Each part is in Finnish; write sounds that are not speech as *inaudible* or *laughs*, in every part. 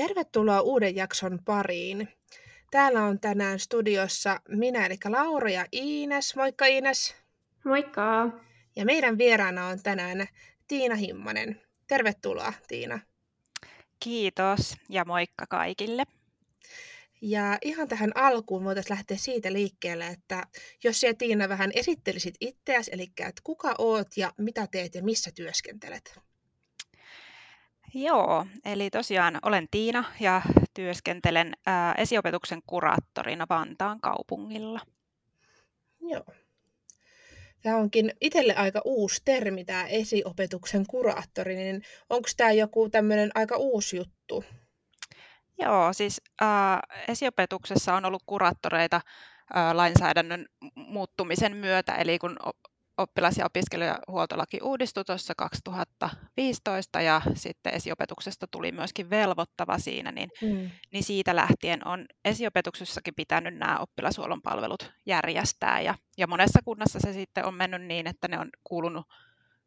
Tervetuloa uuden jakson pariin. Täällä on tänään studiossa minä, eli Laura ja Iines. Moikka Iines. Moikka. Ja meidän vieraana on tänään Tiina Himmanen. Tervetuloa Tiina. Kiitos ja moikka kaikille. Ja ihan tähän alkuun voitaisiin lähteä siitä liikkeelle, että jos sinä Tiina vähän esittelisit itseäsi, eli että kuka oot ja mitä teet ja missä työskentelet? Joo, eli tosiaan olen Tiina ja työskentelen ää, esiopetuksen kuraattorina Vantaan kaupungilla. Joo. Tämä onkin itselle aika uusi termi, tämä esiopetuksen kuraattori, niin onko tämä joku tämmöinen aika uusi juttu? Joo, siis ää, esiopetuksessa on ollut kuraattoreita ää, lainsäädännön muuttumisen myötä, eli kun oppilas- ja opiskelijahuoltolaki uudistui tuossa 2015 ja sitten esiopetuksesta tuli myöskin velvoittava siinä, niin, mm. niin siitä lähtien on esiopetuksessakin pitänyt nämä oppilashuollon palvelut järjestää ja, ja monessa kunnassa se sitten on mennyt niin, että ne on kuulunut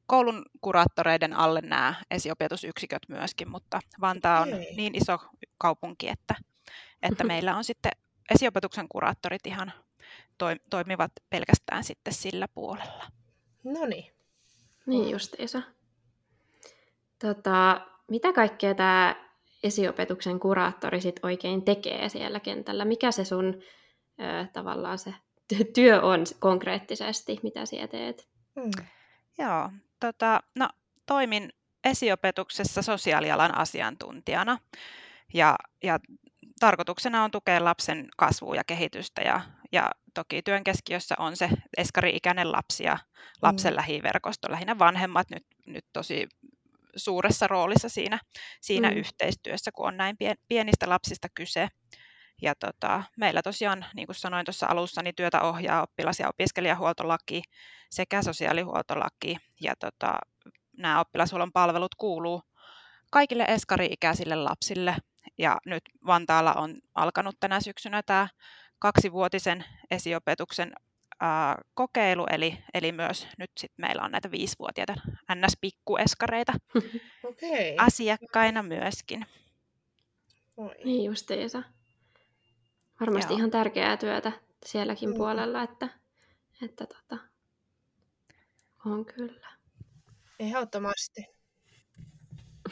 koulun kuraattoreiden alle nämä esiopetusyksiköt myöskin, mutta Vantaa on Ei. niin iso kaupunki, että, että meillä on sitten esiopetuksen kuraattorit ihan toimivat pelkästään sitten sillä puolella. No niin. Niin justiinsa. Tota, mitä kaikkea tämä esiopetuksen kuraattori sit oikein tekee siellä kentällä? Mikä se sun ö, tavallaan se työ on konkreettisesti, mitä siellä teet? Hmm. Joo, tota, no, toimin esiopetuksessa sosiaalialan asiantuntijana ja, ja tarkoituksena on tukea lapsen kasvua ja kehitystä ja, ja toki työn keskiössä on se eskari-ikäinen lapsi ja lapsen mm. lähiverkosto, lähinnä vanhemmat nyt, nyt tosi suuressa roolissa siinä, siinä mm. yhteistyössä, kun on näin pienistä lapsista kyse. Ja tota, meillä tosiaan, niin kuin sanoin tuossa alussa, niin työtä ohjaa oppilas- ja opiskelijahuoltolaki sekä sosiaalihuoltolaki. Ja tota, nämä oppilashuollon palvelut kuuluu kaikille eskari-ikäisille lapsille. Ja nyt Vantaalla on alkanut tänä syksynä tämä kaksivuotisen esiopetuksen ää, kokeilu, eli, eli myös nyt sit meillä on näitä viisivuotiaita NS-pikkueskareita *laughs* okay. asiakkaina myöskin. Oi. Niin justiinsa. Varmasti Joo. ihan tärkeää työtä sielläkin mm. puolella, että, että tota, on kyllä. Ehdottomasti.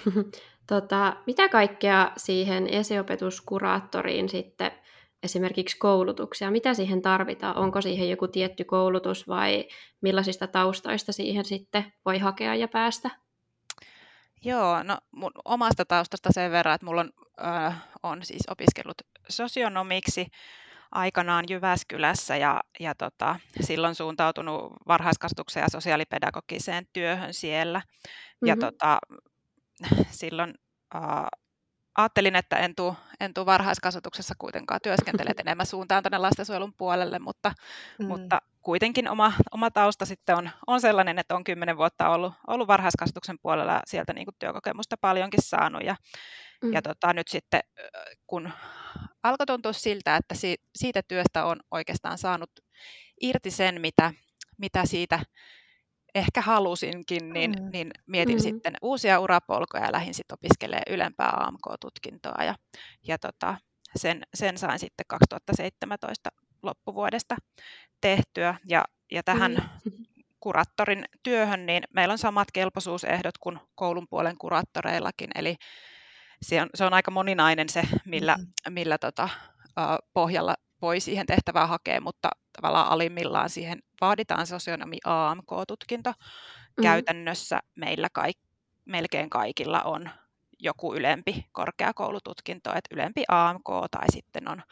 *laughs* tota, mitä kaikkea siihen esiopetuskuraattoriin sitten esimerkiksi koulutuksia? Mitä siihen tarvitaan? Onko siihen joku tietty koulutus vai millaisista taustoista siihen sitten voi hakea ja päästä? Joo, no mun omasta taustasta sen verran, että mulla on, äh, on siis opiskellut sosionomiksi aikanaan Jyväskylässä ja, ja tota, silloin suuntautunut varhaiskasvatukseen ja sosiaalipedagogiseen työhön siellä. Mm-hmm. Ja tota, silloin äh, ajattelin, että en tule, en tule varhaiskasvatuksessa kuitenkaan työskentele, enemmän suuntaan tänne lastensuojelun puolelle, mutta, mm. mutta kuitenkin oma, oma tausta sitten on, on sellainen, että on kymmenen vuotta ollut, ollut varhaiskasvatuksen puolella ja sieltä niin kuin työkokemusta paljonkin saanut. Ja, mm. ja tota, nyt sitten, kun alkoi tuntua siltä, että si, siitä työstä on oikeastaan saanut irti sen, mitä, mitä siitä ehkä halusinkin, niin, mm. niin mietin mm. sitten uusia urapolkoja ja lähdin sitten opiskelemaan ylempää AMK-tutkintoa ja, ja tota, sen, sen sain sitten 2017 loppuvuodesta tehtyä ja, ja tähän mm. kuraattorin työhön, niin meillä on samat kelpoisuusehdot kuin koulun puolen kuraattoreillakin, eli se on, se on aika moninainen se, millä, mm. millä tota, pohjalla voi siihen tehtävään hakea, mutta tavallaan alimmillaan siihen vaaditaan sosionomi AMK-tutkinto. Mm. Käytännössä meillä kaik, melkein kaikilla on joku ylempi korkeakoulututkinto, että ylempi AMK tai sitten on,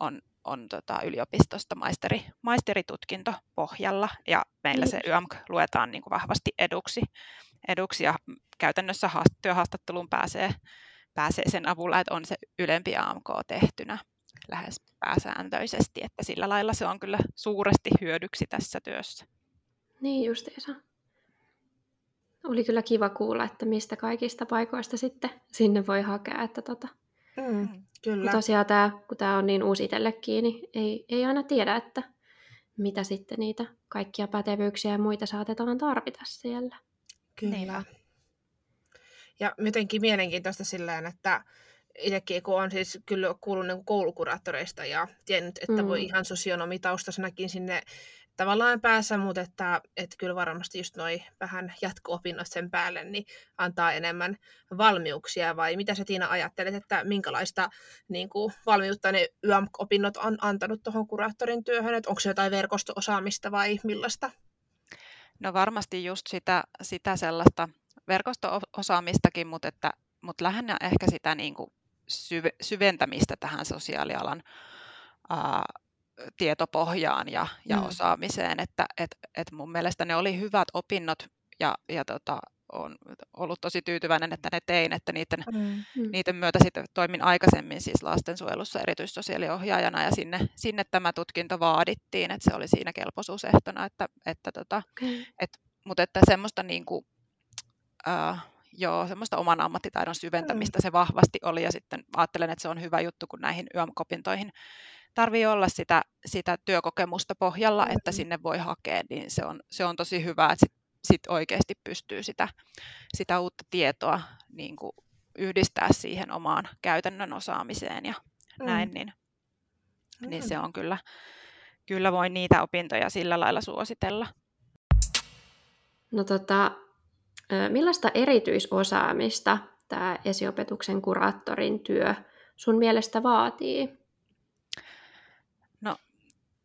on, on tota yliopistosta maisteri, maisteritutkinto pohjalla ja meillä se YAMK luetaan niin kuin vahvasti eduksi, eduksi ja käytännössä työhaastatteluun pääsee, pääsee sen avulla, että on se ylempi AMK tehtynä lähes pääsääntöisesti, että sillä lailla se on kyllä suuresti hyödyksi tässä työssä. Niin justiinsa. Oli kyllä kiva kuulla, että mistä kaikista paikoista sitten sinne voi hakea. Että tota. mm, mm. kyllä. Tosiaan tämä, kun tämä on niin uusi itsellekin, niin ei, ei aina tiedä, että mitä sitten niitä kaikkia pätevyyksiä ja muita saatetaan tarvita siellä. Kyllä. Ja jotenkin mielenkiintoista sillä että itsekin, kun on siis kyllä kuullut niin koulukuraattoreista ja tiennyt, että mm. voi ihan sosionomitaustasenakin sinne tavallaan päässä, mutta että, että kyllä varmasti just noi vähän jatko-opinnot sen päälle niin antaa enemmän valmiuksia, vai mitä sä Tiina ajattelet, että minkälaista niin kuin, valmiutta ne YAM-opinnot on antanut tuohon kuraattorin työhön, että onko se jotain verkosto-osaamista vai millaista? No varmasti just sitä, sitä sellaista verkosto-osaamistakin, mutta, että, mutta lähinnä ehkä sitä niin kuin syventämistä tähän sosiaalialan ää, tietopohjaan ja, ja mm. osaamiseen, että et, et mun mielestä ne oli hyvät opinnot ja, ja tota, on ollut tosi tyytyväinen, että ne tein, että niiden, mm. mm. niiden myötä sitten toimin aikaisemmin siis lastensuojelussa erityissosiaaliohjaajana ja sinne, sinne tämä tutkinto vaadittiin, että se oli siinä kelpoisuusehtona, että, että tota, okay. et, mutta että semmoista niin kuin, äh, joo, semmoista oman ammattitaidon syventämistä mm. se vahvasti oli ja sitten ajattelen, että se on hyvä juttu, kun näihin YAM-kopintoihin tarvii olla sitä, sitä työkokemusta pohjalla, että mm. sinne voi hakea, niin se on, se on tosi hyvä, että sit, sit oikeasti pystyy sitä, sitä uutta tietoa niin kuin yhdistää siihen omaan käytännön osaamiseen ja mm. näin, niin, mm. niin se on kyllä, kyllä voi niitä opintoja sillä lailla suositella. No tota, millaista erityisosaamista tämä esiopetuksen kuraattorin työ sun mielestä vaatii?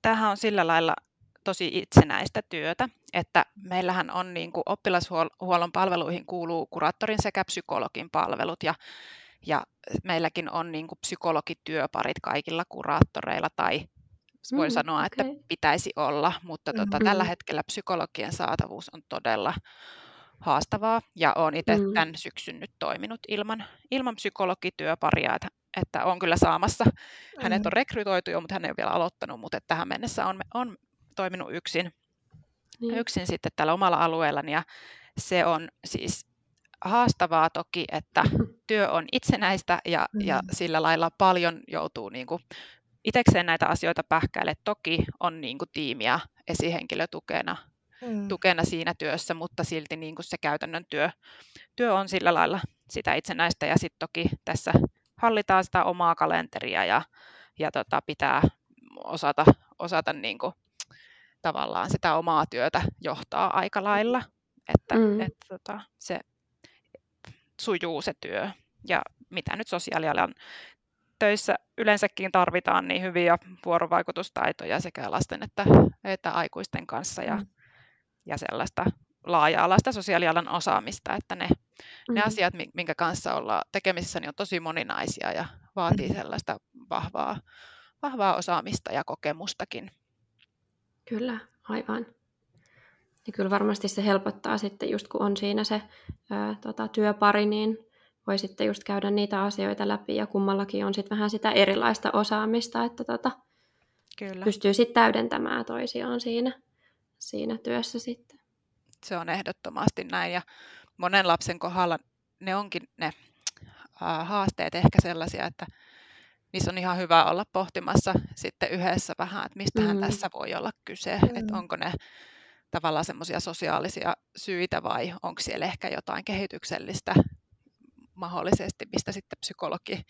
tämähän on sillä lailla tosi itsenäistä työtä, että meillähän on niin kuin oppilashuollon palveluihin kuuluu kuraattorin sekä psykologin palvelut ja, ja meilläkin on niin kuin psykologityöparit kaikilla kuraattoreilla tai voi mm, sanoa, okay. että pitäisi olla, mutta tota, mm-hmm. tällä hetkellä psykologien saatavuus on todella haastavaa ja olen itse mm. tämän syksyn nyt toiminut ilman, ilman psykologityöparia, että että on kyllä saamassa. Hänet on mm. rekrytoitu jo, mutta hän ei ole vielä aloittanut, mutta että tähän mennessä on, on toiminut yksin, niin. yksin sitten tällä omalla alueellani ja se on siis haastavaa toki, että *laughs* työ on itsenäistä ja, mm. ja sillä lailla paljon joutuu niin kuin itsekseen näitä asioita pähkäille. Toki on niin kuin tiimiä esihenkilötukena mm. tukena siinä työssä, mutta silti niin kuin se käytännön työ, työ on sillä lailla sitä itsenäistä ja sitten toki tässä hallitaan sitä omaa kalenteria ja, ja tota, pitää osata, osata niin kuin, tavallaan sitä omaa työtä johtaa aika lailla, että mm. et, tota, se sujuu se työ. Ja mitä nyt sosiaalialan töissä yleensäkin tarvitaan, niin hyviä vuorovaikutustaitoja sekä lasten että, että aikuisten kanssa ja, mm. Ja sellaista laaja-alaista sosiaalialan osaamista, että ne, mm. ne asiat, minkä kanssa ollaan tekemisissä, niin on tosi moninaisia ja vaatii sellaista vahvaa, vahvaa osaamista ja kokemustakin. Kyllä, aivan. Ja kyllä varmasti se helpottaa sitten, just kun on siinä se ää, tota, työpari, niin voi sitten just käydä niitä asioita läpi ja kummallakin on sitten vähän sitä erilaista osaamista, että tota, Kyllä. pystyy sitten täydentämään toisiaan siinä, siinä työssä sitten se on ehdottomasti näin. Ja monen lapsen kohdalla ne onkin ne haasteet ehkä sellaisia, että niissä on ihan hyvä olla pohtimassa sitten yhdessä vähän, että mistähän mm. tässä voi olla kyse, mm. että onko ne tavallaan semmoisia sosiaalisia syitä vai onko siellä ehkä jotain kehityksellistä mahdollisesti, mistä sitten psykologi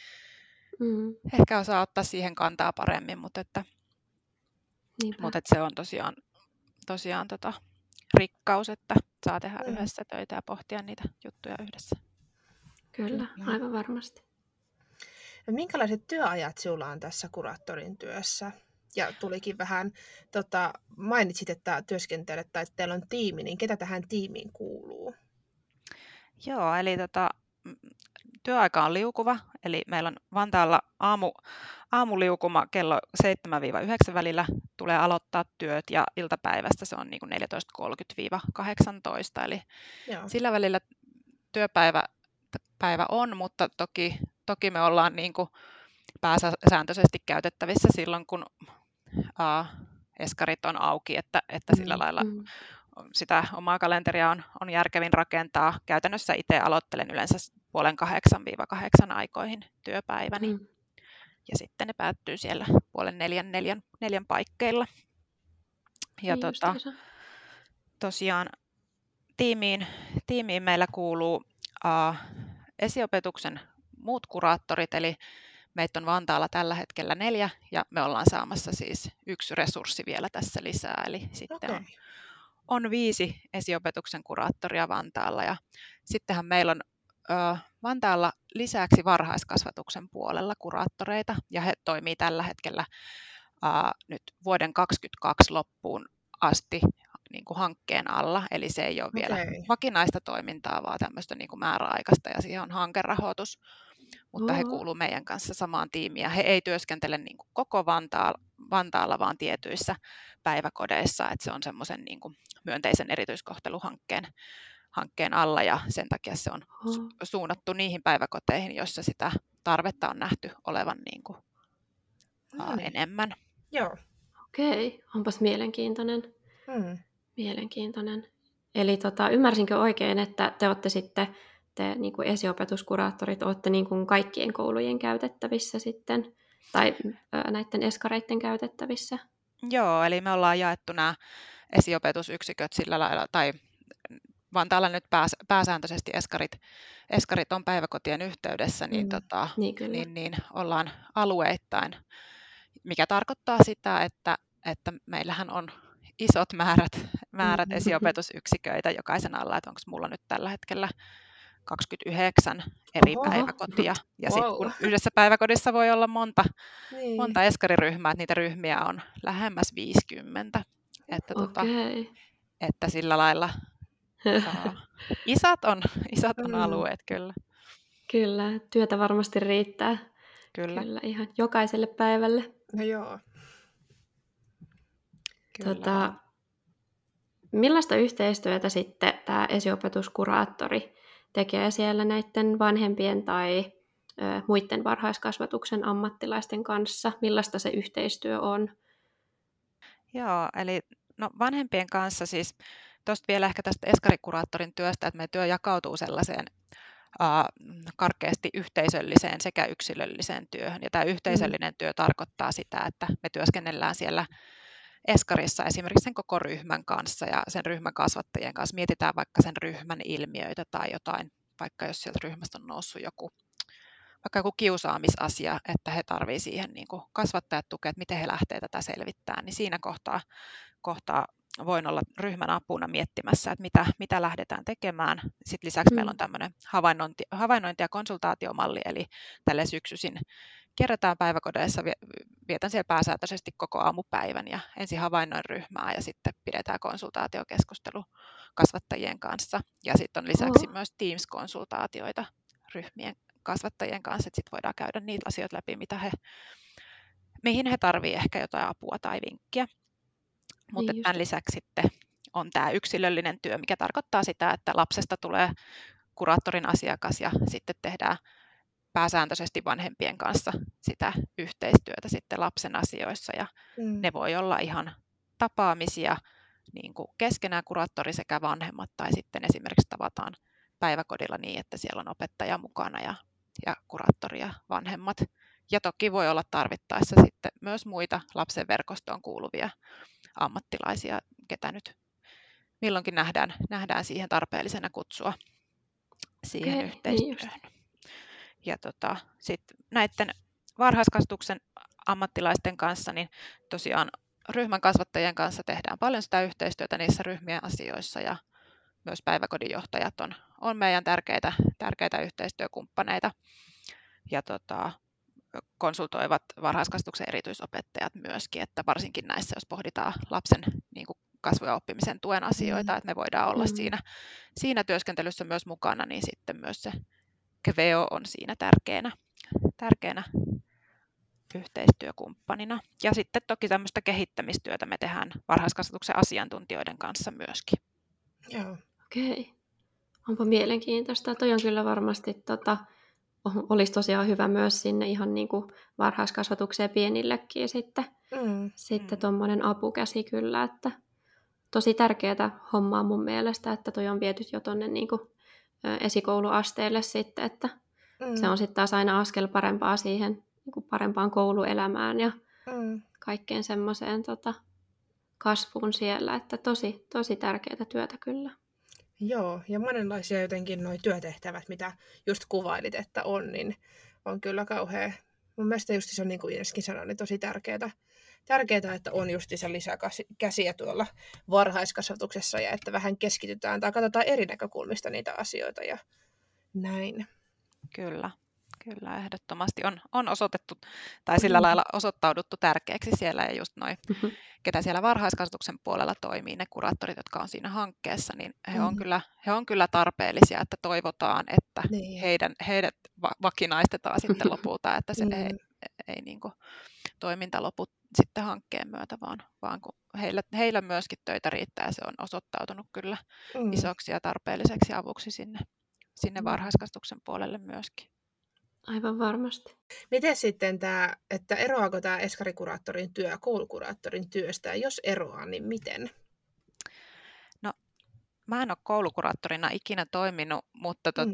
mm. ehkä osaa ottaa siihen kantaa paremmin, mutta että, mutta että se on tosiaan, tosiaan tota, rikkaus, että saa tehdä mm. yhdessä töitä ja pohtia niitä juttuja yhdessä. Kyllä, aivan varmasti. Ja minkälaiset työajat sinulla on tässä kuraattorin työssä? Ja tulikin vähän, tota, mainitsit, että työskentelet tai että teillä on tiimi, niin ketä tähän tiimiin kuuluu? Joo, eli tota, työaika on liukuva, eli meillä on Vantaalla aamu, aamuliukuma kello 7-9 välillä tulee aloittaa työt ja iltapäivästä se on niin kuin 14.30-18, eli Joo. sillä välillä työpäivä päivä on, mutta toki, toki me ollaan niin kuin pääsääntöisesti käytettävissä silloin, kun uh, eskarit on auki, että, että sillä mm, lailla mm. Sitä omaa kalenteria on, on järkevin rakentaa. Käytännössä itse aloittelen yleensä puolen kahdeksan viiva kahdeksan aikoihin työpäiväni. Mm. Ja sitten ne päättyy siellä puolen neljän, neljän, neljän paikkeilla. Ja niin tota, tosiaan tiimiin, tiimiin meillä kuuluu uh, esiopetuksen muut kuraattorit, eli meitä on Vantaalla tällä hetkellä neljä ja me ollaan saamassa siis yksi resurssi vielä tässä lisää, eli sitten okay. on, on viisi esiopetuksen kuraattoria Vantaalla ja sittenhän meillä on ö, Vantaalla lisäksi varhaiskasvatuksen puolella kuraattoreita ja he toimii tällä hetkellä ö, nyt vuoden 2022 loppuun asti niin kuin hankkeen alla, eli se ei ole okay. vielä vakinaista toimintaa, vaan tämmöistä niin kuin määräaikaista ja siihen on hankerahoitus. Mutta he kuuluu meidän kanssa samaan tiimiin ja he ei työskentele niin kuin koko Vantaalla, Vantaalla, vaan tietyissä päiväkodeissa, että se on semmoisen niin kuin myönteisen erityiskohteluhankkeen hankkeen alla ja sen takia se on su- suunnattu niihin päiväkoteihin, joissa sitä tarvetta on nähty olevan niin kuin, uh, enemmän. Joo. Okei, onpas mielenkiintoinen. Hmm. Mielenkiintoinen. Eli tota, ymmärsinkö oikein, että te olette sitten te niin kuin esiopetuskuraattorit olette niin kuin kaikkien koulujen käytettävissä sitten, tai näiden eskareiden käytettävissä? Joo, eli me ollaan jaettu nämä esiopetusyksiköt sillä lailla, tai Vantaalla nyt pääs, pääsääntöisesti eskarit, eskarit on päiväkotien yhteydessä, niin, mm, tota, niin, niin, niin ollaan alueittain, mikä tarkoittaa sitä, että, että meillähän on isot määrät, määrät mm-hmm. *laughs* esiopetusyksiköitä jokaisen alla, että onko mulla nyt tällä hetkellä 29 eri Oho. päiväkotia. Ja wow. sitten kun yhdessä päiväkodissa voi olla monta, niin. monta eskariryhmää, että niitä ryhmiä on lähemmäs 50. Että, okay. tota, että sillä lailla *laughs* uh, isat on, isat on mm. alueet kyllä. Kyllä, työtä varmasti riittää. Kyllä. Kyllä ihan jokaiselle päivälle. No joo. Kyllä. Tota, millaista yhteistyötä sitten tämä esiopetuskuraattori tekee siellä näiden vanhempien tai ö, muiden varhaiskasvatuksen ammattilaisten kanssa? Millaista se yhteistyö on? Joo, eli no vanhempien kanssa siis, tuosta vielä ehkä tästä eskarikuraattorin työstä, että meidän työ jakautuu sellaiseen uh, karkeasti yhteisölliseen sekä yksilölliseen työhön. Ja tämä mm. yhteisöllinen työ tarkoittaa sitä, että me työskennellään siellä Eskarissa esimerkiksi sen koko ryhmän kanssa ja sen ryhmän kasvattajien kanssa. Mietitään vaikka sen ryhmän ilmiöitä tai jotain, vaikka jos sieltä ryhmästä on noussut joku vaikka joku kiusaamisasia, että he tarvitsevat siihen niin kuin kasvattajat tukea, että miten he lähtevät tätä selvittämään, niin siinä kohtaa, kohtaa voin olla ryhmän apuna miettimässä, että mitä, mitä lähdetään tekemään. Sitten lisäksi mm. meillä on tämmöinen havainnointi, havainnointi- ja konsultaatiomalli, eli tälle syksyisin kierretään päiväkodeissa, vietän siellä pääsääntöisesti koko aamupäivän ja ensin havainnoin ryhmää ja sitten pidetään konsultaatiokeskustelu kasvattajien kanssa. Ja sitten on lisäksi oh. myös Teams-konsultaatioita ryhmien kasvattajien kanssa, että sitten voidaan käydä niitä asioita läpi, mitä he, mihin he tarvitsevat ehkä jotain apua tai vinkkiä. Mutta niin tämän lisäksi sitten on tämä yksilöllinen työ, mikä tarkoittaa sitä, että lapsesta tulee kuraattorin asiakas ja sitten tehdään pääsääntöisesti vanhempien kanssa sitä yhteistyötä sitten lapsen asioissa ja mm. ne voi olla ihan tapaamisia niin kuin keskenään kuraattori sekä vanhemmat tai sitten esimerkiksi tavataan päiväkodilla niin, että siellä on opettaja mukana ja, ja kuraattori ja vanhemmat. Ja toki voi olla tarvittaessa sitten myös muita lapsen verkostoon kuuluvia ammattilaisia, ketä nyt milloinkin nähdään, nähdään siihen tarpeellisena kutsua siihen okay, niin yhteistyöhön. Niin ja tota, sit näiden varhaiskasvatuksen ammattilaisten kanssa, niin tosiaan ryhmän kasvattajien kanssa tehdään paljon sitä yhteistyötä niissä ryhmien asioissa ja myös päiväkodin johtajat on, on meidän tärkeitä, tärkeitä yhteistyökumppaneita ja tota, konsultoivat varhaiskasvatuksen erityisopettajat myöskin, että varsinkin näissä, jos pohditaan lapsen niin kuin kasvu- ja oppimisen tuen asioita, mm. että me voidaan olla mm. siinä, siinä työskentelyssä myös mukana, niin sitten myös se Kveo on siinä tärkeänä, tärkeänä yhteistyökumppanina. Ja sitten toki tämmöistä kehittämistyötä me tehdään varhaiskasvatuksen asiantuntijoiden kanssa myöskin. Joo. Okei. Onpa mielenkiintoista. Toi on kyllä varmasti, tota, olisi tosiaan hyvä myös sinne ihan niin kuin varhaiskasvatukseen pienillekin sitten, mm. sitten mm. tuommoinen apukäsi kyllä, että tosi tärkeää hommaa mun mielestä, että toi on viety jo tuonne niin kuin esikouluasteelle sitten, että mm. se on sitten taas aina askel parempaa siihen niin kuin parempaan kouluelämään ja mm. kaikkeen semmoiseen tota, kasvuun siellä, että tosi, tosi tärkeää työtä kyllä. Joo, ja monenlaisia jotenkin nuo työtehtävät, mitä just kuvailit, että on, niin on kyllä kauhean, mun mielestä just se on niin kuin Ineskin sanoi, niin tosi tärkeää, tärkeää, että on just se lisäkäsiä tuolla varhaiskasvatuksessa ja että vähän keskitytään tai katsotaan eri näkökulmista niitä asioita ja näin. Kyllä. Kyllä, ehdottomasti on, on osoitettu tai sillä mm. lailla osoittauduttu tärkeäksi siellä ja just noin, mm-hmm. ketä siellä varhaiskasvatuksen puolella toimii, ne kuraattorit, jotka on siinä hankkeessa, niin he, on, mm. kyllä, he on kyllä tarpeellisia, että toivotaan, että niin. heidän, heidät va- vakinaistetaan sitten *laughs* lopulta, että se mm. ei, ei niin kuin, toiminta lopu sitten hankkeen myötä, vaan, vaan kun heillä, heillä myöskin töitä riittää ja se on osoittautunut kyllä mm. isoksi ja tarpeelliseksi avuksi sinne, sinne mm. varhaiskasvatuksen puolelle myöskin. Aivan varmasti. Miten sitten tämä, että eroaako tämä eskarikuraattorin työ koulukuraattorin työstä, ja jos eroaa, niin miten? No, mä en ole koulukuraattorina ikinä toiminut, mutta mm.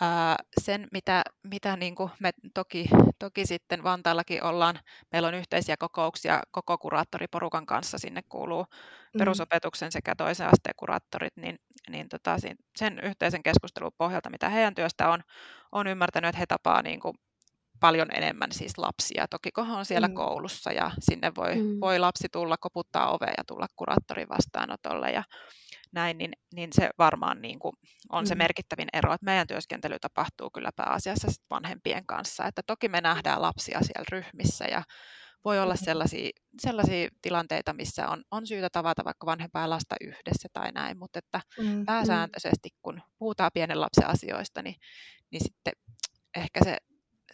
Ää, sen, mitä, mitä niin kuin me toki, toki sitten Vantaallakin ollaan, meillä on yhteisiä kokouksia koko kuraattoriporukan kanssa, sinne kuuluu mm. perusopetuksen sekä toisen asteen kuraattorit, niin, niin tota, sen yhteisen keskustelun pohjalta, mitä heidän työstä on, on ymmärtänyt, että he tapaa niin kuin paljon enemmän siis lapsia. Toki kun on siellä mm. koulussa ja sinne voi, mm. voi lapsi tulla, koputtaa ovea ja tulla kuraattorin vastaanotolle ja näin, niin, niin se varmaan niin kuin on mm. se merkittävin ero, että meidän työskentely tapahtuu kyllä pääasiassa vanhempien kanssa. Että toki me nähdään lapsia siellä ryhmissä ja voi olla sellaisia, sellaisia tilanteita, missä on, on syytä tavata vaikka vanhempaa ja lasta yhdessä tai näin, mutta että mm, mm. pääsääntöisesti kun puhutaan pienen lapsen asioista, niin, niin sitten ehkä se,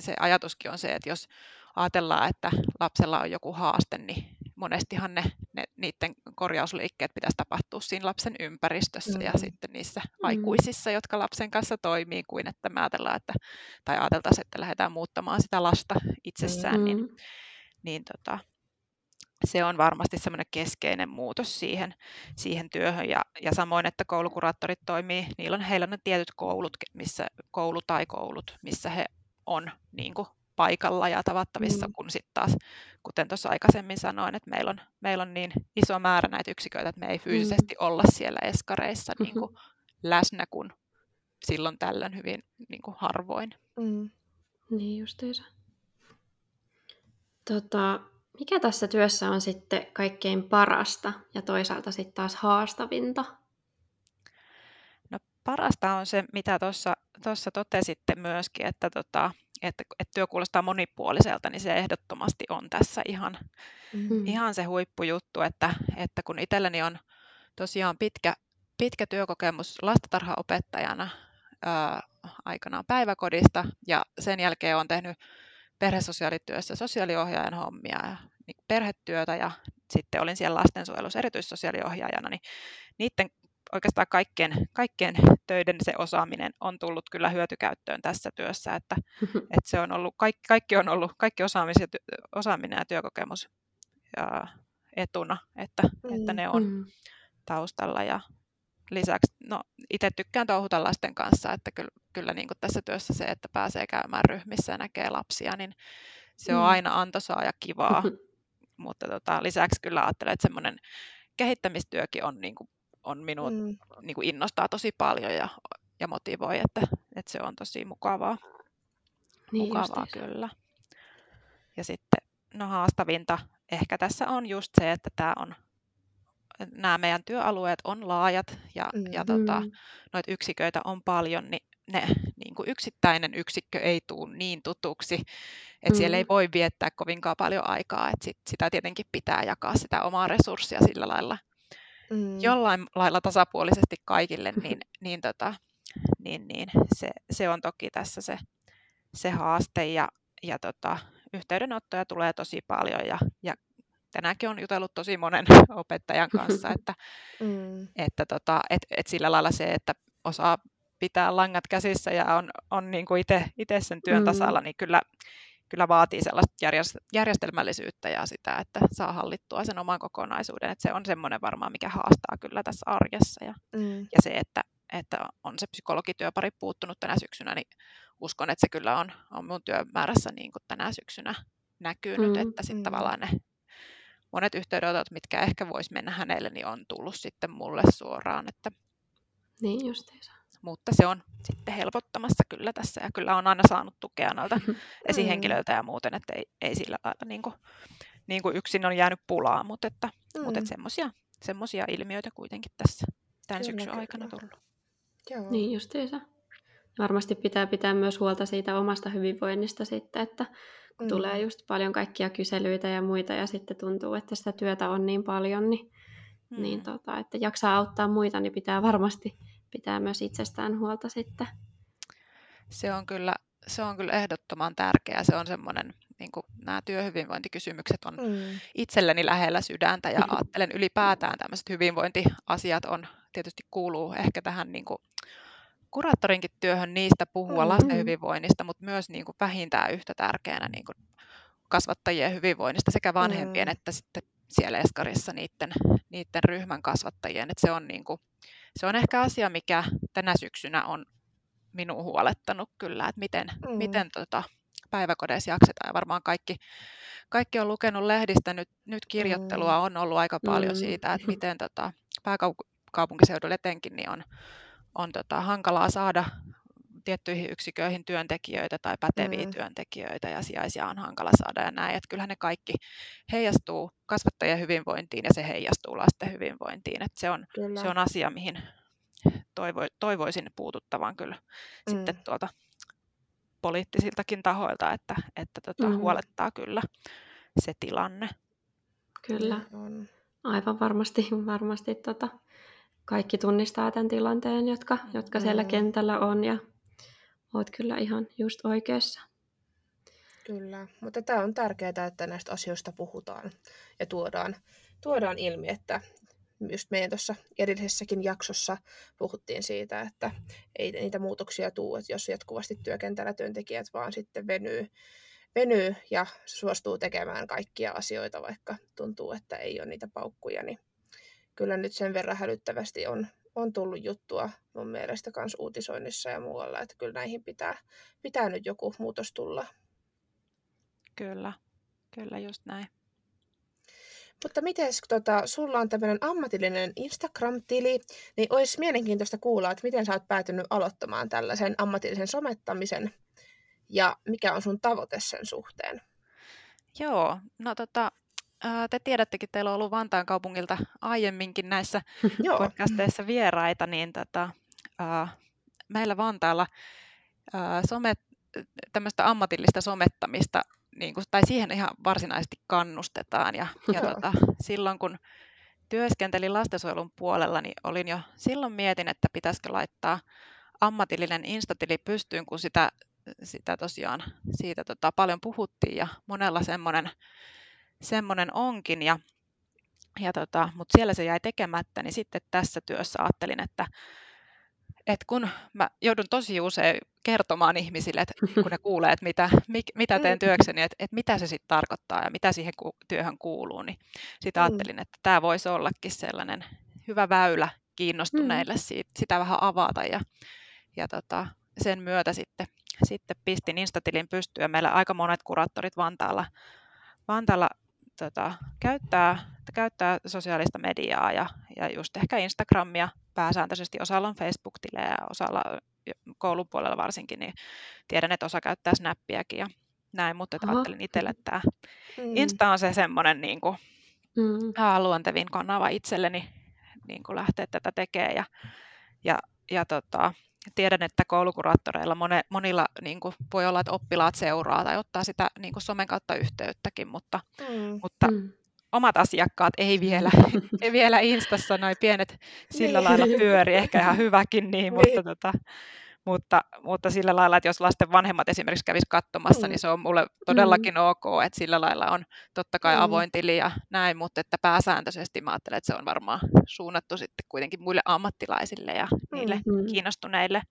se ajatuskin on se, että jos ajatellaan, että lapsella on joku haaste, niin monestihan ne, ne, niiden korjausliikkeet pitäisi tapahtua siinä lapsen ympäristössä mm. ja sitten niissä mm. aikuisissa, jotka lapsen kanssa toimii, kuin että me ajatellaan, että, tai ajateltaisiin, että lähdetään muuttamaan sitä lasta itsessään, niin mm. niin, niin tota, se on varmasti semmoinen keskeinen muutos siihen, siihen työhön. Ja, ja samoin, että koulukuraattorit toimii, niillä on, heillä on ne tietyt koulut, missä, koulu tai koulut, missä he on niin kuin paikalla ja tavattavissa, mm. kun sitten taas, kuten tuossa aikaisemmin sanoin, että meillä on, meillä on niin iso määrä näitä yksiköitä, että me ei fyysisesti mm. olla siellä eskareissa mm-hmm. niin kuin *laughs* läsnä, kun silloin tällöin hyvin niin kuin harvoin. Mm. Niin justiinsa. Tota, mikä tässä työssä on sitten kaikkein parasta ja toisaalta sitten taas haastavinta? No parasta on se, mitä tuossa totesitte myöskin, että, tota, että, että työ kuulostaa monipuoliselta, niin se ehdottomasti on tässä ihan, mm-hmm. ihan se huippujuttu, että, että kun itselläni on tosiaan pitkä, pitkä työkokemus lastatarhaopettajana ää, aikanaan päiväkodista ja sen jälkeen olen tehnyt perhesosiaalityössä sosiaaliohjaajan hommia ja niin perhetyötä ja sitten olin siellä lastensuojelussa erityissosiaaliohjaajana, niin niiden oikeastaan kaikkien, kaikkien töiden se osaaminen on tullut kyllä hyötykäyttöön tässä työssä, että, *laughs* että se on ollut, kaikki, kaikki on ollut, kaikki osaaminen, osaaminen ja työkokemus ja etuna, että, mm, että ne on mm. taustalla ja lisäksi, no itse tykkään touhuta lasten kanssa, että kyllä, kyllä niin kuin tässä työssä se, että pääsee käymään ryhmissä ja näkee lapsia, niin se on mm. aina antoisaa ja kivaa, *laughs* mutta tota, lisäksi kyllä ajattelen, että semmoinen kehittämistyökin on, niin kuin, on minua mm. niin kuin innostaa tosi paljon ja, ja motivoi, että, että se on tosi mukavaa. Niin mukavaa kyllä. Ja sitten no haastavinta ehkä tässä on just se, että tämä on nämä meidän työalueet on laajat ja, mm. ja tota, mm. noita yksiköitä on paljon, niin ne niin kuin yksittäinen yksikkö ei tule niin tutuksi, että mm. siellä ei mm. voi viettää kovinkaan paljon aikaa, että sit, sitä tietenkin pitää jakaa sitä omaa resurssia sillä lailla mm. jollain lailla tasapuolisesti kaikille, *laughs* niin, niin, tota, niin, niin se, se on toki tässä se, se haaste ja, ja tota, yhteydenottoja tulee tosi paljon ja, ja tänäänkin on jutellut tosi monen *laughs* opettajan kanssa, *laughs* että, mm. että tota, et, et sillä lailla se, että osaa pitää langat käsissä ja on, on niin kuin itse sen työn mm. tasalla, niin kyllä, kyllä vaatii sellaista järjestelmällisyyttä ja sitä, että saa hallittua sen oman kokonaisuuden. Että se on semmoinen varmaan, mikä haastaa kyllä tässä arjessa. Ja, mm. ja se, että, että on se psykologityöpari puuttunut tänä syksynä, niin uskon, että se kyllä on, on mun työmäärässä niin kuin tänä syksynä näkynyt, mm. että sitten mm. tavallaan ne monet yhteydenotot, mitkä ehkä voisi mennä hänelle, niin on tullut sitten mulle suoraan. Että, Niin justiinsa. Mutta se on sitten helpottamassa kyllä tässä ja kyllä on aina saanut tukea noilta *laughs* esihenkilöiltä ja muuten, että ei, ei sillä lailla niin kuin, niin kuin yksin on jäänyt pulaa, mutta, että, mm. mutta että semmoisia, semmoisia ilmiöitä kuitenkin tässä tämän kyllä, syksyn kyllä. aikana tullut. Joo. Niin justiinsa. Varmasti pitää pitää myös huolta siitä omasta hyvinvoinnista sitten, että kun mm. tulee just paljon kaikkia kyselyitä ja muita ja sitten tuntuu, että sitä työtä on niin paljon, niin, mm. niin tota, että jaksaa auttaa muita, niin pitää varmasti pitää myös itsestään huolta sitten. Se on kyllä, se on kyllä ehdottoman tärkeää. Se on semmoinen, niin kuin nämä työhyvinvointikysymykset on mm. itselleni lähellä sydäntä ja *laughs* ajattelen ylipäätään tämmöiset hyvinvointiasiat on tietysti kuuluu ehkä tähän niin kuin kuraattorinkin työhön niistä puhua mm. lasten hyvinvoinnista, mutta myös niin kuin vähintään yhtä tärkeänä niin kuin kasvattajien hyvinvoinnista sekä vanhempien mm. että sitten siellä Eskarissa niiden, niiden ryhmän kasvattajien. Että se, on niin kuin, se on ehkä asia, mikä tänä syksynä on minun huolettanut kyllä, että miten, mm. miten tota, päiväkodeissa jaksetaan. Ja varmaan kaikki, kaikki on lukenut lehdistä, nyt, nyt kirjoittelua mm. on ollut aika paljon mm. siitä, että *laughs* miten tota, pääkaupunkiseudulla etenkin niin on, on tota, hankalaa saada tiettyihin yksiköihin työntekijöitä tai päteviä mm. työntekijöitä ja sijaisia on hankala saada ja näin. Että kyllähän ne kaikki heijastuu kasvattajien hyvinvointiin ja se heijastuu lasten hyvinvointiin. Että se, on, se on asia, mihin toivo, toivoisin puututtavan kyllä mm. sitten tuolta poliittisiltakin tahoilta, että, että tota, mm. huolettaa kyllä se tilanne. Kyllä, on. aivan varmasti, varmasti tota, kaikki tunnistaa tämän tilanteen, jotka, jotka mm. siellä kentällä on ja oot kyllä ihan just oikeassa. Kyllä, mutta tämä on tärkeää, että näistä asioista puhutaan ja tuodaan, tuodaan ilmi, että just meidän tuossa edellisessäkin jaksossa puhuttiin siitä, että ei niitä muutoksia tule, että jos jatkuvasti työkentällä työntekijät vaan sitten venyy, venyy ja suostuu tekemään kaikkia asioita, vaikka tuntuu, että ei ole niitä paukkuja, niin kyllä nyt sen verran hälyttävästi on, on tullut juttua mun mielestä myös uutisoinnissa ja muualla, että kyllä näihin pitää, pitää nyt joku muutos tulla. Kyllä, kyllä just näin. Mutta miten tota, sulla on tämmöinen ammatillinen Instagram-tili, niin olisi mielenkiintoista kuulla, että miten sä oot päätynyt aloittamaan tällaisen ammatillisen somettamisen ja mikä on sun tavoite sen suhteen? Joo, no tota, te tiedättekin, että teillä on ollut Vantaan kaupungilta aiemminkin näissä *laughs* podcasteissa vieraita, niin tota, meillä Vantaalla somet, tämmöistä ammatillista somettamista niin kuin, tai siihen ihan varsinaisesti kannustetaan. Ja, *laughs* ja tota, silloin kun työskentelin lastensuojelun puolella, niin olin jo silloin mietin, että pitäisikö laittaa ammatillinen instatili pystyyn, kun sitä, sitä tosiaan siitä tota, paljon puhuttiin ja monella semmoinen, semmoinen onkin. Ja, ja tota, mutta siellä se jäi tekemättä, niin sitten tässä työssä ajattelin, että et kun mä joudun tosi usein kertomaan ihmisille, että *laughs* kun ne kuulee, että mitä, mitä teen mm. työkseni, että, että mitä se sitten tarkoittaa ja mitä siihen työhön kuuluu, niin sitten mm. ajattelin, että tämä voisi ollakin sellainen hyvä väylä kiinnostuneille mm. siitä, sitä vähän avata ja, ja tota, sen myötä sitten, sitten pistin Instatilin pystyyn. Meillä aika monet kuraattorit Vantaalla, Vantaalla tota, käyttää, käyttää sosiaalista mediaa ja, ja just ehkä Instagramia pääsääntöisesti. Osalla on Facebook-tilejä ja osalla koulun puolella varsinkin, niin tiedän, että osa käyttää Snappiakin ja näin, mutta että ajattelin itselle, että tämä mm. Insta on se semmoinen niin kuin, mm. luontevin kanava itselleni niin kuin lähteä tätä tekemään ja, ja, ja tota, tiedän, että koulukuraattoreilla mone, monilla niin kuin, voi olla, että oppilaat seuraa tai ottaa sitä niin kuin somen kautta yhteyttäkin, mutta, mm. mutta mm. omat asiakkaat ei vielä, *laughs* ei vielä Instassa noin pienet sillä niin. lailla pyöri, ehkä ihan hyväkin niin, mutta niin. tota, mutta, mutta sillä lailla, että jos lasten vanhemmat esimerkiksi kävis katsomassa, mm. niin se on mulle todellakin mm. ok, että sillä lailla on totta kai mm. avoin tili ja näin, mutta että pääsääntöisesti mä ajattelen, että se on varmaan suunnattu sitten kuitenkin muille ammattilaisille ja niille mm. kiinnostuneille,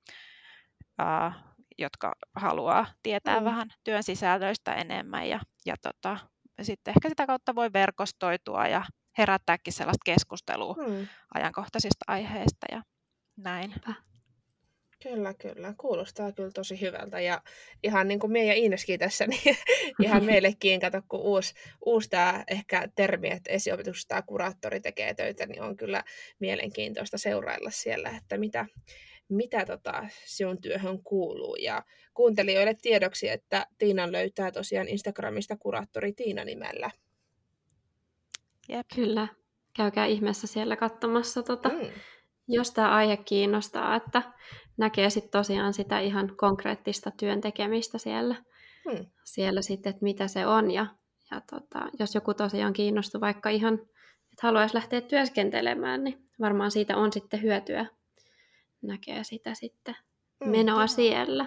uh, jotka haluaa tietää mm. vähän työn sisältöistä enemmän ja, ja tota, sitten ehkä sitä kautta voi verkostoitua ja herättääkin sellaista keskustelua mm. ajankohtaisista aiheista ja näin. Kyllä, kyllä. Kuulostaa kyllä tosi hyvältä. Ja ihan niin kuin meidän Iineskin tässä, *laughs* niin ihan *laughs* meillekin, kato, kun uusi, uusi tämä ehkä termi, että esiopetuksessa tämä kuraattori tekee töitä, niin on kyllä mielenkiintoista seurailla siellä, että mitä, mitä tota sinun työhön kuuluu. Ja kuuntelijoille tiedoksi, että Tiinan löytää tosiaan Instagramista kuraattori Tiina nimellä. Jep. Kyllä. Käykää ihmeessä siellä katsomassa, tota, mm. jos tämä aihe kiinnostaa, että näkee sitten tosiaan sitä ihan konkreettista työn tekemistä siellä, mm. siellä sitten, että mitä se on. Ja, ja tota, jos joku tosiaan kiinnostuu vaikka ihan, että haluaisi lähteä työskentelemään, niin varmaan siitä on sitten hyötyä. Näkee sitä sitten mm, menoa joo. siellä.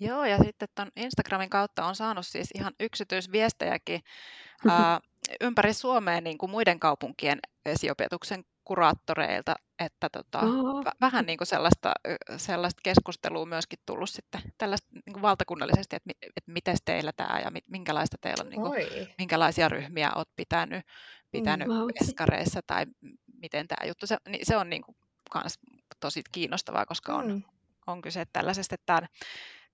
Joo, ja sitten tuon Instagramin kautta on saanut siis ihan yksityisviestejäkin *laughs* ää, ympäri Suomea niin kuin muiden kaupunkien esiopetuksen kuraattoreilta, että. Vähän niin kuin sellaista, sellaista keskustelua myöskin tullut sitten tällaista niin kuin valtakunnallisesti, että, että miten teillä tämä ja minkälaista teillä on, niin kuin, minkälaisia ryhmiä olet pitänyt, pitänyt mm, eskareissa tai miten tämä juttu, se, niin se on niin kuin kans tosi kiinnostavaa, koska on, mm. on kyse tällaisesta, että tämä,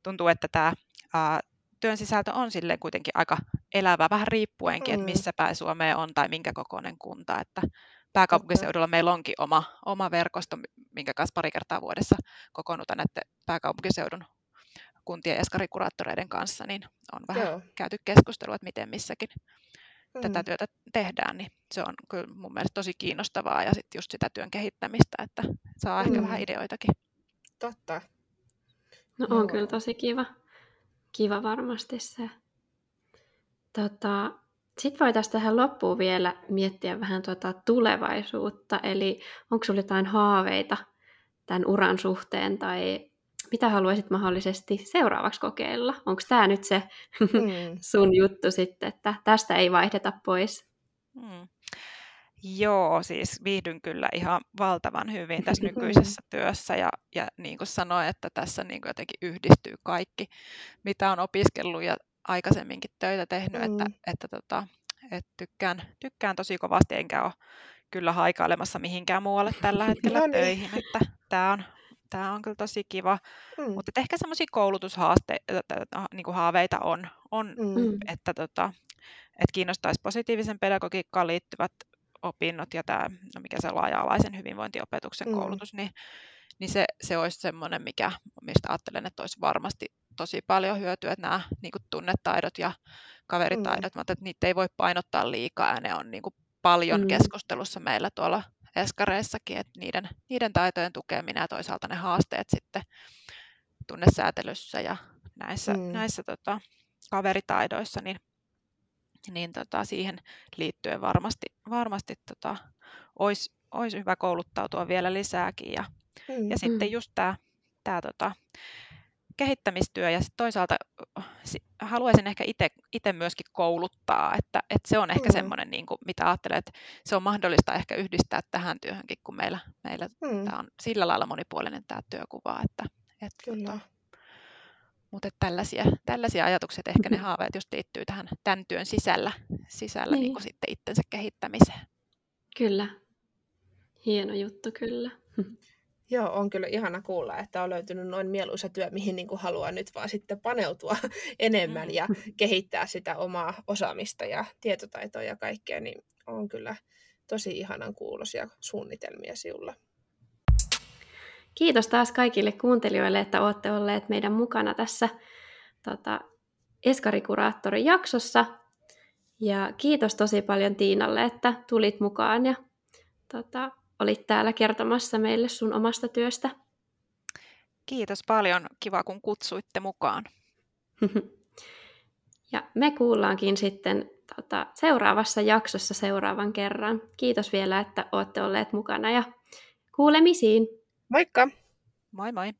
tuntuu, että tämä ää, työn sisältö on silleen kuitenkin aika elävä, vähän riippuenkin, mm. että missä päin Suomea on tai minkä kokoinen kunta, että pääkaupunkiseudulla meillä onkin oma, oma verkosto, minkä kanssa pari kertaa vuodessa kokoonnutaan näiden pääkaupunkiseudun kuntien eskarikuraattoreiden kanssa, niin on vähän Joo. käyty keskustelua, että miten missäkin mm. tätä työtä tehdään, niin se on kyllä mun mielestä tosi kiinnostavaa ja sitten just sitä työn kehittämistä, että saa mm. ehkä vähän ideoitakin. Totta. No on Joo. kyllä tosi kiva. Kiva varmasti se. Tota, sitten voitaisiin tähän loppuun vielä miettiä vähän tuota tulevaisuutta, eli onko sinulla jotain haaveita tämän uran suhteen tai mitä haluaisit mahdollisesti seuraavaksi kokeilla? Onko tämä nyt se mm. *laughs* sun juttu sitten, että tästä ei vaihdeta pois? Mm. Joo, siis viihdyn kyllä ihan valtavan hyvin tässä *laughs* nykyisessä työssä ja, ja niin kuin sanoin, että tässä niin kuin jotenkin yhdistyy kaikki, mitä on opiskellut ja aikaisemminkin töitä tehnyt, mm. että, että, tota, että tykkään, tykkään tosi kovasti enkä ole kyllä haikailemassa mihinkään muualle tällä *laughs* hetkellä no niin. töihin, että tämä on, tämä on kyllä tosi kiva, mm. mutta ehkä semmoisia koulutushaasteita, niin kuin haaveita on, on mm. että, tota, että kiinnostaisi positiivisen pedagogiikkaan liittyvät opinnot ja tämä, no mikä se laaja-alaisen hyvinvointiopetuksen mm. koulutus, niin, niin se, se olisi semmoinen, mikä, mistä ajattelen, että olisi varmasti tosi paljon hyötyä, että nämä niin kuin tunnetaidot ja kaveritaidot, mm. mutta että niitä ei voi painottaa liikaa ja ne on niin kuin paljon mm. keskustelussa meillä tuolla eskareissakin, että niiden, niiden taitojen tukeminen ja toisaalta ne haasteet sitten tunnesäätelyssä ja näissä, mm. näissä tota, kaveritaidoissa, niin, niin tota, siihen liittyen varmasti, varmasti tota, olisi, olisi hyvä kouluttautua vielä lisääkin. Ja, mm. ja sitten mm. just tämä tää, tota, kehittämistyö ja sit toisaalta haluaisin ehkä itse myöskin kouluttaa, että, että se on ehkä mm. semmoinen, niin kuin, mitä ajattelen, että se on mahdollista ehkä yhdistää tähän työhönkin, kun meillä, meillä mm. tämä on sillä lailla monipuolinen tämä työkuva, että, että Kyllä. Tota, mutta että tällaisia, tällaisia ajatukset, ehkä ne haaveet just liittyy tähän tämän työn sisällä, sisällä niin. Niin kuin sitten itsensä kehittämiseen. Kyllä. Hieno juttu kyllä. *laughs* Joo, on kyllä ihana kuulla, että on löytynyt noin mieluisa työ, mihin niin kuin haluaa nyt vaan sitten paneutua *laughs* enemmän mm. ja kehittää sitä omaa osaamista ja tietotaitoa ja kaikkea, niin on kyllä tosi ihanan kuulosia suunnitelmia sinulla. Kiitos taas kaikille kuuntelijoille, että olette olleet meidän mukana tässä tota, Eskarikuraattorin jaksossa. Ja kiitos tosi paljon Tiinalle, että tulit mukaan ja tota, olit täällä kertomassa meille sun omasta työstä. Kiitos paljon. Kiva, kun kutsuitte mukaan. *laughs* ja me kuullaankin sitten tota, seuraavassa jaksossa seuraavan kerran. Kiitos vielä, että olette olleet mukana ja kuulemisiin. Moikka! Moi moi!